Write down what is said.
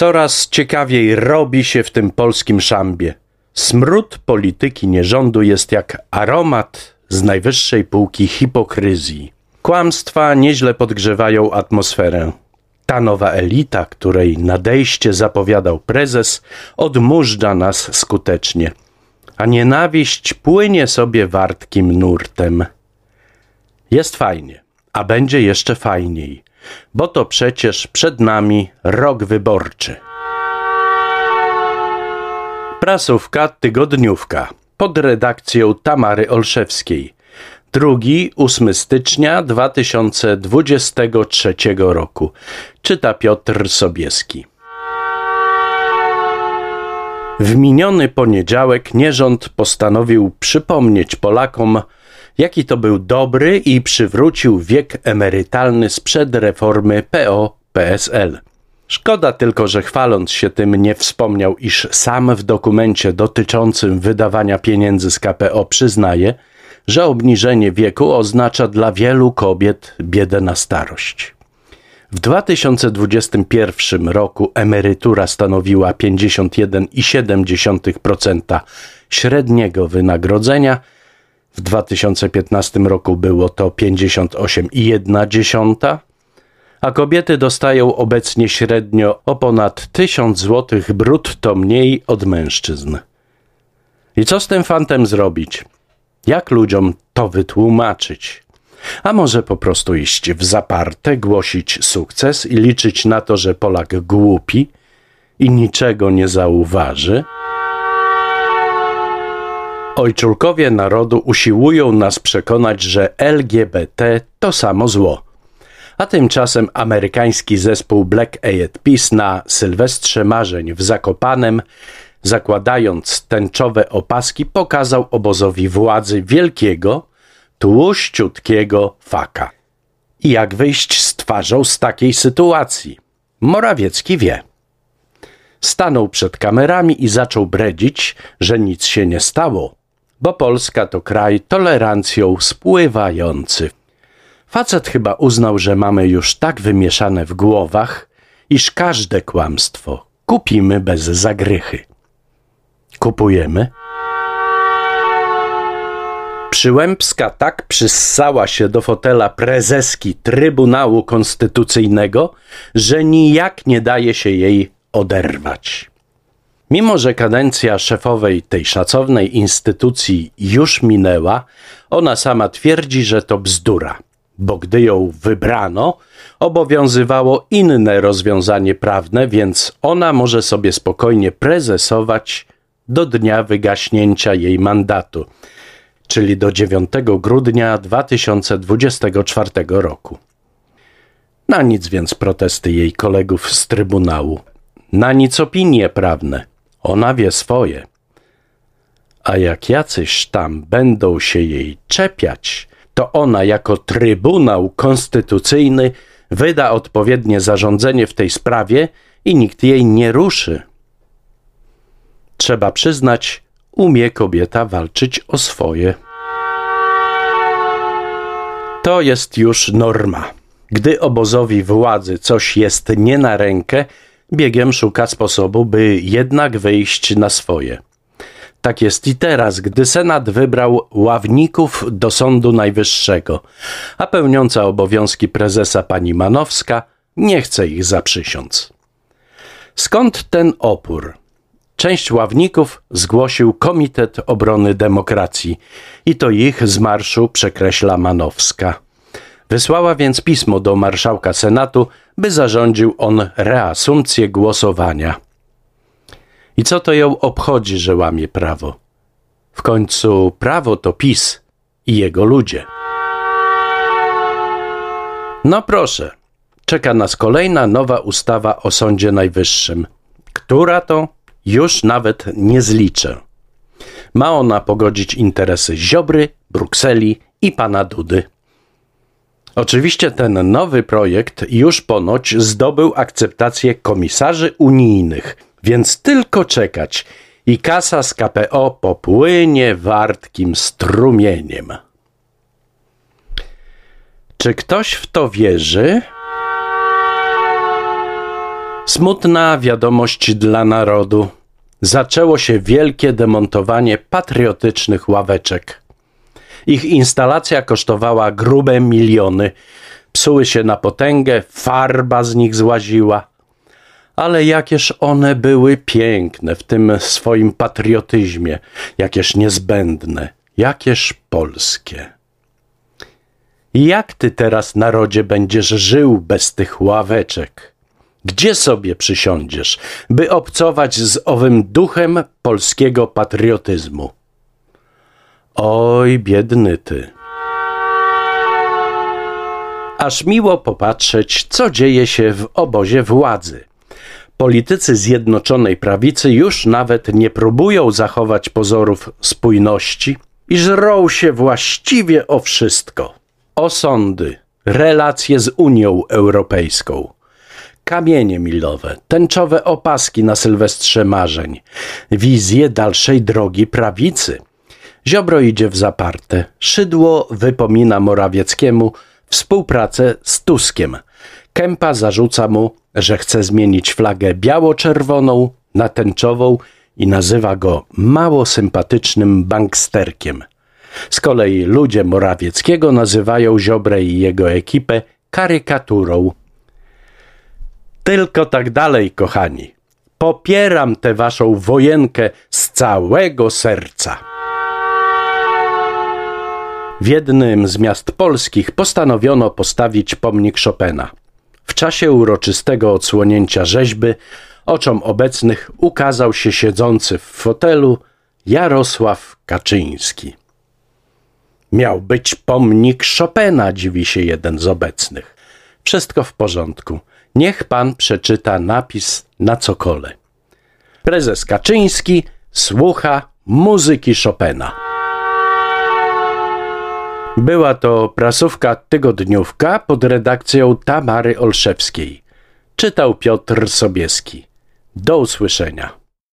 Coraz ciekawiej robi się w tym polskim szambie. Smród polityki nierządu jest jak aromat z najwyższej półki hipokryzji. Kłamstwa nieźle podgrzewają atmosferę. Ta nowa elita, której nadejście zapowiadał prezes, odmurza nas skutecznie, a nienawiść płynie sobie wartkim nurtem. Jest fajnie, a będzie jeszcze fajniej, bo to przecież przed nami rok wyborczy. Prasówka tygodniówka pod redakcją Tamary Olszewskiej. 2-8 stycznia 2023 roku. Czyta Piotr Sobieski. W miniony poniedziałek nierząd postanowił przypomnieć Polakom, jaki to był dobry i przywrócił wiek emerytalny sprzed reformy PO-PSL. Szkoda tylko, że chwaląc się tym nie wspomniał, iż sam w dokumencie dotyczącym wydawania pieniędzy z KPO przyznaje, że obniżenie wieku oznacza dla wielu kobiet biedę na starość. W 2021 roku emerytura stanowiła 51,7% średniego wynagrodzenia, w 2015 roku było to 58,1%, a kobiety dostają obecnie średnio o ponad 1000 zł brutto mniej od mężczyzn. I co z tym fantem zrobić? Jak ludziom to wytłumaczyć? A może po prostu iść w zaparte, głosić sukces i liczyć na to, że Polak głupi i niczego nie zauważy? Ojczulkowie narodu usiłują nas przekonać, że LGBT to samo zło. A tymczasem amerykański zespół Black Eyed Peas na Sylwestrze Marzeń w Zakopanem zakładając tęczowe opaski, pokazał obozowi władzy wielkiego, tłuściutkiego faka. I jak wyjść z twarzą z takiej sytuacji? Morawiecki wie. Stanął przed kamerami i zaczął bredzić, że nic się nie stało, bo Polska to kraj tolerancją spływający. Facet chyba uznał, że mamy już tak wymieszane w głowach, iż każde kłamstwo kupimy bez zagrychy. Kupujemy. Przyłębska tak przyssała się do fotela prezeski Trybunału Konstytucyjnego, że nijak nie daje się jej oderwać. Mimo, że kadencja szefowej tej szacownej instytucji już minęła, ona sama twierdzi, że to bzdura, bo gdy ją wybrano, obowiązywało inne rozwiązanie prawne, więc ona może sobie spokojnie prezesować do dnia wygaśnięcia jej mandatu, czyli do 9 grudnia 2024 roku. Na nic więc protesty jej kolegów z Trybunału. Na nic opinie prawne. Ona wie swoje. A jak jacyś tam będą się jej czepiać, to ona jako Trybunał Konstytucyjny wyda odpowiednie zarządzenie w tej sprawie i nikt jej nie ruszy. Trzeba przyznać, umie kobieta walczyć o swoje. To jest już norma. Gdy obozowi władzy coś jest nie na rękę, biegiem szuka sposobu, by jednak wyjść na swoje. Tak jest i teraz, gdy Senat wybrał ławników do Sądu Najwyższego, a pełniąca obowiązki prezesa pani Manowska nie chce ich zaprzysiąc. Skąd ten opór? Część ławników zgłosił Komitet Obrony Demokracji i to ich z marszu przekreśla Manowska. Wysłała więc pismo do marszałka Senatu, by zarządził on reasumpcję głosowania. I co to ją obchodzi, że łamie prawo? W końcu prawo to PiS i jego ludzie. No proszę, czeka nas kolejna nowa ustawa o Sądzie Najwyższym. Która to? Już nawet nie zliczę. Ma ona pogodzić interesy Ziobry, Brukseli i pana Dudy. Oczywiście ten nowy projekt już ponoć zdobył akceptację komisarzy unijnych, więc tylko czekać i kasa z KPO popłynie wartkim strumieniem. Czy ktoś w to wierzy? Smutna wiadomość dla narodu. Zaczęło się wielkie demontowanie patriotycznych ławeczek. Ich instalacja kosztowała grube miliony. Psuły się na potęgę, farba z nich złaziła. Ale jakież one były piękne w tym swoim patriotyzmie, jakież niezbędne, jakież polskie. Jak ty teraz, narodzie, będziesz żył bez tych ławeczek? Gdzie sobie przysiądziesz, by obcować z owym duchem polskiego patriotyzmu? Oj, biedny ty. Aż miło popatrzeć, co dzieje się w obozie władzy. Politycy Zjednoczonej Prawicy już nawet nie próbują zachować pozorów spójności i żrą się właściwie o wszystko. O sądy, relacje z Unią Europejską, kamienie milowe, tęczowe opaski na sylwestrze marzeń, wizje dalszej drogi prawicy. Ziobro idzie w zaparte. Szydło wypomina Morawieckiemu współpracę z Tuskiem. Kępa zarzuca mu, że chce zmienić flagę biało-czerwoną na tęczową i nazywa go mało sympatycznym banksterkiem. Z kolei ludzie Morawieckiego nazywają Ziobrę i jego ekipę karykaturą. Tylko tak dalej, kochani. Popieram tę waszą wojenkę z całego serca. W jednym z miast polskich postanowiono postawić pomnik Chopina. W czasie uroczystego odsłonięcia rzeźby oczom obecnych ukazał się siedzący w fotelu Jarosław Kaczyński. Miał być pomnik Chopina, dziwi się jeden z obecnych. Wszystko w porządku. Niech pan przeczyta napis na cokole. Prezes Kaczyński słucha muzyki Chopina. Była to prasówka tygodniówka pod redakcją Tamary Olszewskiej. Czytał Piotr Sobieski. Do usłyszenia.